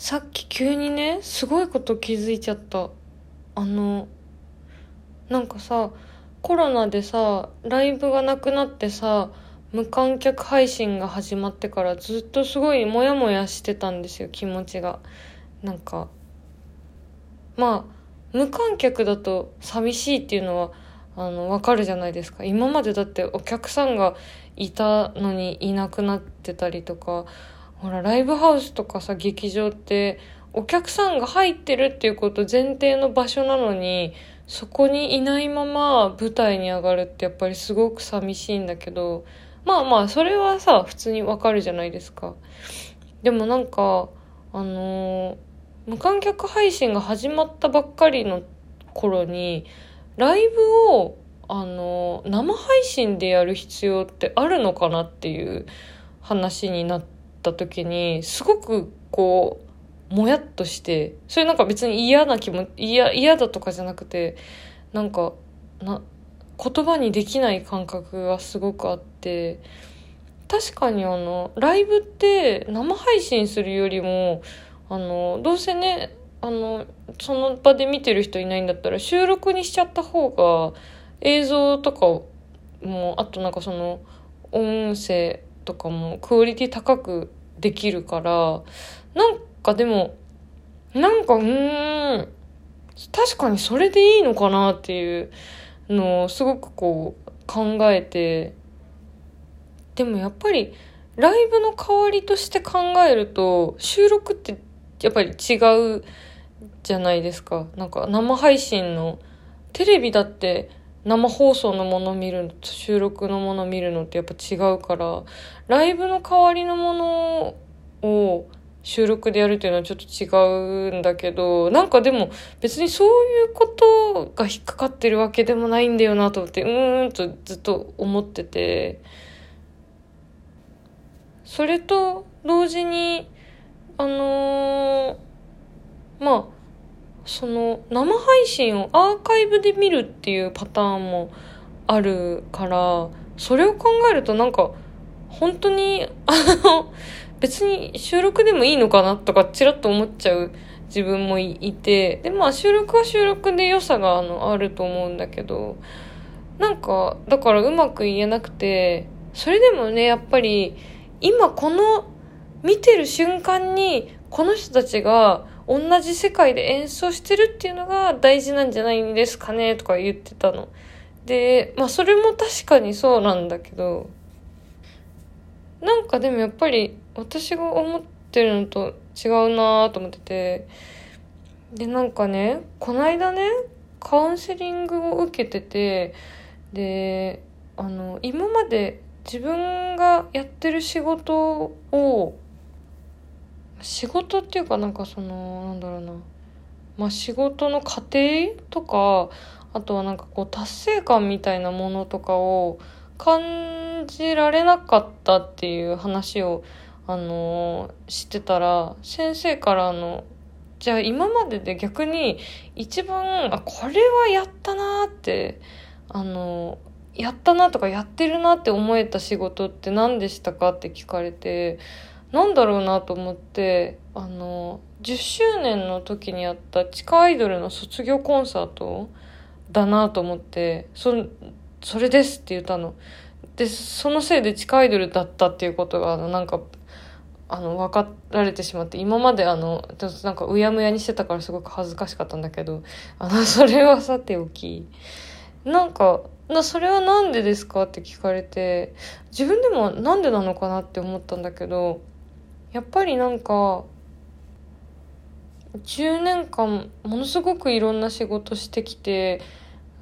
さっき急にねすごいこと気づいちゃった。あのなんかさコロナでさライブがなくなってさ無観客配信が始まってからずっとすごいモヤモヤしてたんですよ気持ちが。なんかまあ無観客だと寂しいっていうのはあのわかるじゃないですか。今までだってお客さんがいたのにいなくなってたりとかほらライブハウスとかさ劇場ってお客さんが入ってるっていうこと前提の場所なのにそこにいないまま舞台に上がるってやっぱりすごく寂しいんだけどまあまあそれはさ普通にわかるじゃないですか。でもなんかあのー、無観客配信が始まったばっかりの頃にライブをあのー、生配信でやる必要ってあるのかなっていう話になってった時にすごくこうもやっとしてそれなんか別に嫌な気も嫌嫌だとかじゃなくてなんかな言葉にできない感覚がすごくあって確かにあのライブって生配信するよりもあのどうせねあのその場で見てる人いないんだったら収録にしちゃった方が映像とかもあとなんかその音声とかもクオリティ高くできるから、なんかでも、なんか、うーん、確かにそれでいいのかなっていうのをすごくこう考えて、でもやっぱりライブの代わりとして考えると収録ってやっぱり違うじゃないですか。なんか生配信のテレビだって生放送のもの見るのと収録のもの見るのってやっぱ違うからライブの代わりのものを収録でやるっていうのはちょっと違うんだけどなんかでも別にそういうことが引っかかってるわけでもないんだよなと思ってうーんとずっと思ってて。それと同時にあのー、まあその生配信をアーカイブで見るっていうパターンもあるからそれを考えるとなんか本当にあの 別に収録でもいいのかなとかちらっと思っちゃう自分もいてでまあ収録は収録で良さがあのあると思うんだけどなんかだからうまく言えなくてそれでもねやっぱり今この見てる瞬間にこの人たちが同じ世界で演奏してるっていうのが大事なんじゃないんですかねとか言ってたの。で、まあそれも確かにそうなんだけど、なんかでもやっぱり私が思ってるのと違うなと思ってて、で、なんかね、こないだね、カウンセリングを受けてて、で、あの、今まで自分がやってる仕事を仕事っていうかなんかそのなんだろうな。まあ仕事の過程とかあとはなんかこう達成感みたいなものとかを感じられなかったっていう話をあのしてたら先生からのじゃあ今までで逆に一番あこれはやったなってあのやったなとかやってるなって思えた仕事って何でしたかって聞かれてなんだろうなと思ってあの10周年の時にやった地下アイドルの卒業コンサートだなと思ってそそれですって言ったの。でそのせいで地下アイドルだったっていうことがあのなんかあの分かられてしまって今まであのなんかうやむやにしてたからすごく恥ずかしかったんだけどあの それはさておきなんかなそれは何でですかって聞かれて自分でもなんでなのかなって思ったんだけどやっぱりなんか10年間ものすごくいろんな仕事してきて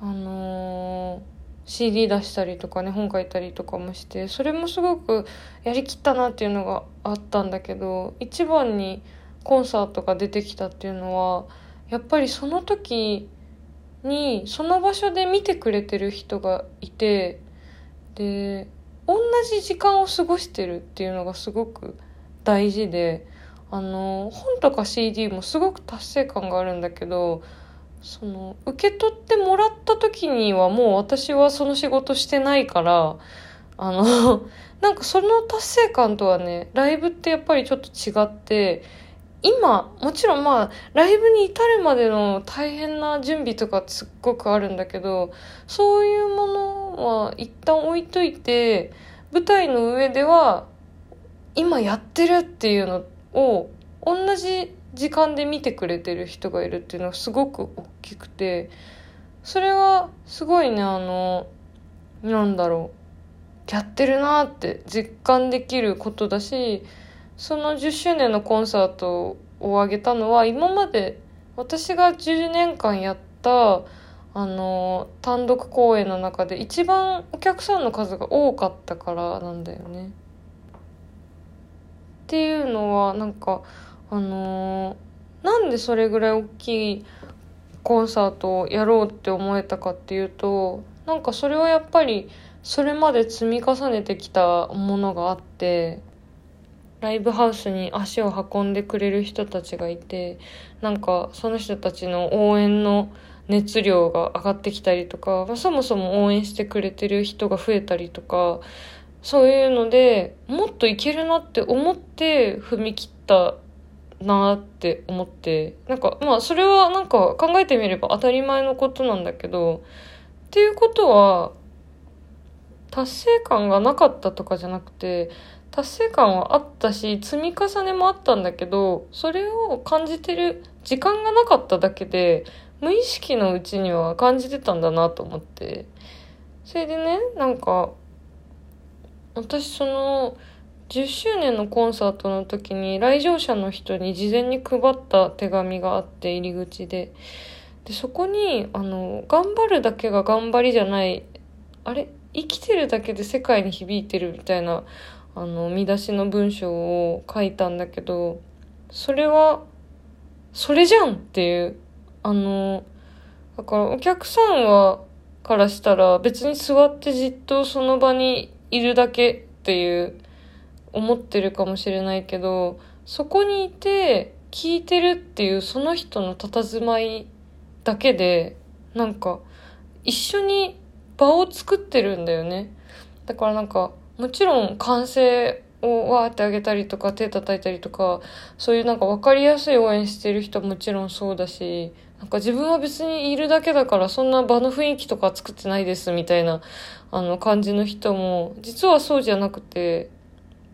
あのー、CD 出したりとかね本書いたりとかもしてそれもすごくやりきったなっていうのがあったんだけど一番にコンサートが出てきたっていうのはやっぱりその時にその場所で見てくれてる人がいてで同じ時間を過ごしてるっていうのがすごく大事であの本とか CD もすごく達成感があるんだけどその受け取ってもらった時にはもう私はその仕事してないからあの なんかその達成感とはねライブってやっぱりちょっと違って今もちろんまあライブに至るまでの大変な準備とかすっごくあるんだけどそういうものは一旦置いといて舞台の上では今やってるっていうのを同じ時間で見てくれてる人がいるっていうのはすごく大きくてそれはすごいねあのなんだろうやってるなって実感できることだしその10周年のコンサートを挙げたのは今まで私が10年間やったあの単独公演の中で一番お客さんの数が多かったからなんだよね。っていうのはなんかあのなんでそれぐらい大きいコンサートをやろうって思えたかっていうとなんかそれはやっぱりそれまで積み重ねてきたものがあってライブハウスに足を運んでくれる人たちがいてなんかその人たちの応援の熱量が上がってきたりとか、まあ、そもそも応援してくれてる人が増えたりとかそういうのでもっといけるなって思って踏み切ったなって思ってなんかまあそれはなんか考えてみれば当たり前のことなんだけどっていうことは達成感がなかったとかじゃなくて達成感はあったし積み重ねもあったんだけどそれを感じてる時間がなかっただけで無意識のうちには感じてたんだなと思って。それでねなんか私その10周年のコンサートの時に来場者の人に事前に配った手紙があって入り口で。でそこにあの頑張るだけが頑張りじゃないあれ？生きてるだけで世界に響いてるみたいなあの見出しの文章を書いたんだけどそれはそれじゃんっていうあのだからお客さんはからしたら別に座ってじっとその場にいるだけっていう思ってるかもしれないけどそこにいて聞いてるっていうその人の佇まいだけでなんか一緒に場を作ってるんだよね。だからなんかもちろん歓声をわーってあげたりとか手叩いたりとかそういうなんか分かりやすい応援してる人はもちろんそうだしなんか自分は別にいるだけだからそんな場の雰囲気とか作ってないですみたいなあの感じの人も実はそうじゃなくて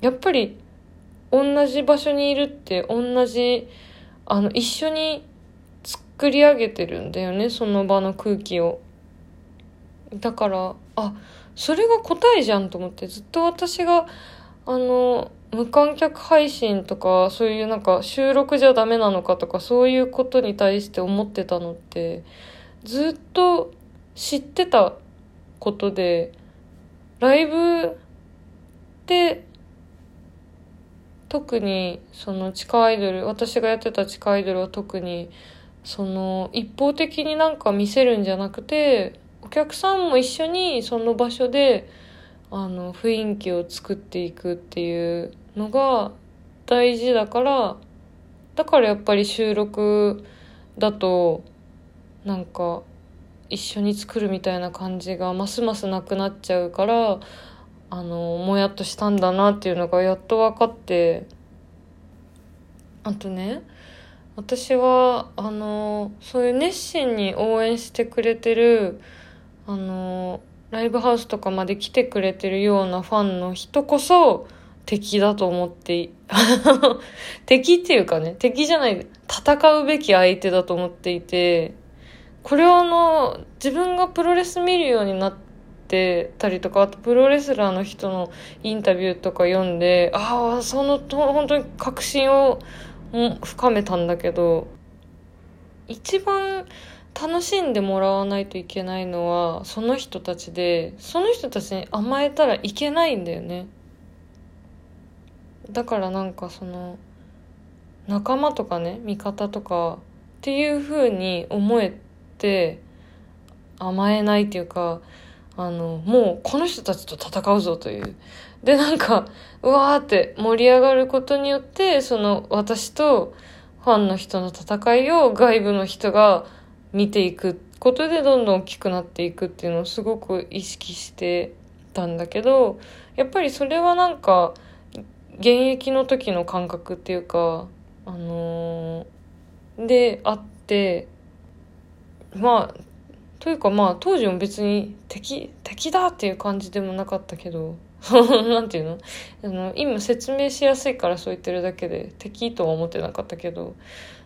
やっぱり同じ場所にいるって同じあの一緒に作り上げてるんだよねその場の空気を。だからあそれが答えじゃんと思ってずっと私があの無観客配信とかそういうなんか収録じゃダメなのかとかそういうことに対して思ってたのってずっと知ってたことでライブって特にその地下アイドル私がやってた地下アイドルは特にその一方的になんか見せるんじゃなくてお客さんも一緒にその場所であの雰囲気を作っていくっていうのが大事だからだからやっぱり収録だとなんか一緒に作るみたいな感じがますますなくなっちゃうからあのもやっとしたんだなっていうのがやっと分かってあとね私はあのそういう熱心に応援してくれてるあのライブハウスとかまで来てくれてるようなファンの人こそ敵だと思って 敵っていうかね敵じゃない戦うべき相手だと思っていてこれはあの自分がプロレス見るようになってたりとかあとプロレスラーの人のインタビューとか読んでああそのと本当に確信を深めたんだけど一番楽しんでもらわないといけないのはその人たちでその人たちに甘えたらいけないんだよね。だからなんかその仲間とかね味方とかっていう風に思えて甘えないっていうかあのもうこの人たちと戦うぞという。でなんかうわーって盛り上がることによってその私とファンの人の戦いを外部の人が見ていくことでどんどん大きくなっていくっていうのをすごく意識してたんだけどやっぱりそれはなんか現役の時の感覚っていうかあのー、であってまあというかまあ当時も別に敵敵だっていう感じでもなかったけど なんていうの？あの今説明しやすいからそう言ってるだけで敵とは思ってなかったけど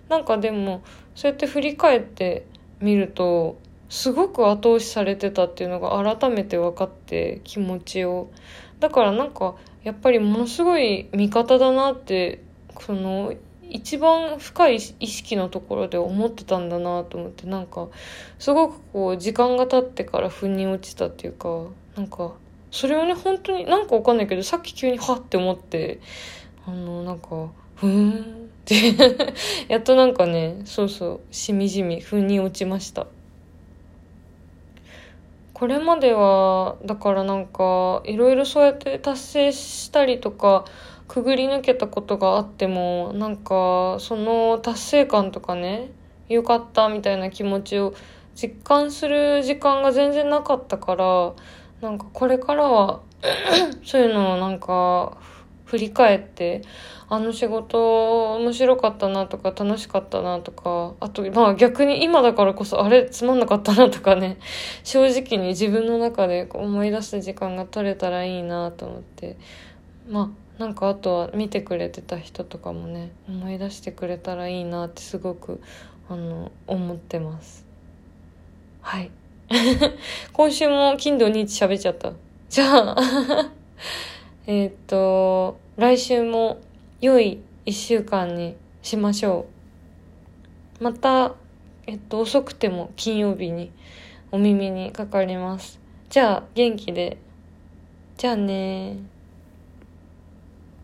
なんかでもそうやって振り返ってみるとすごく後押しされてたっていうのが改めて分かって気持ちを。だからなんかやっぱりものすごい味方だなってその一番深い意識のところで思ってたんだなと思ってなんかすごくこう時間が経ってから腑に落ちたっていうかなんかそれをね本当になんかわかんないけどさっき急にはって思ってあのなんかふーん やっとなんかねそうそうしみじみ腑に落ちました。これまではだからなんかいろいろそうやって達成したりとかくぐり抜けたことがあってもなんかその達成感とかねよかったみたいな気持ちを実感する時間が全然なかったからなんかこれからは そういうのをなんか振り返ってあの仕事面白かったなとか楽しかったなとかあとまあ逆に今だからこそあれつまんなかったなとかね 正直に自分の中で思い出す時間が取れたらいいなと思ってまあなんかあとは見てくれてた人とかもね思い出してくれたらいいなってすごくあの思ってます。はい。今週も金土日喋っちゃった。じゃあ。えっと来週も良い一週間にしましょう。またえっと遅くても金曜日にお耳にかかります。じゃあ元気で。じゃあね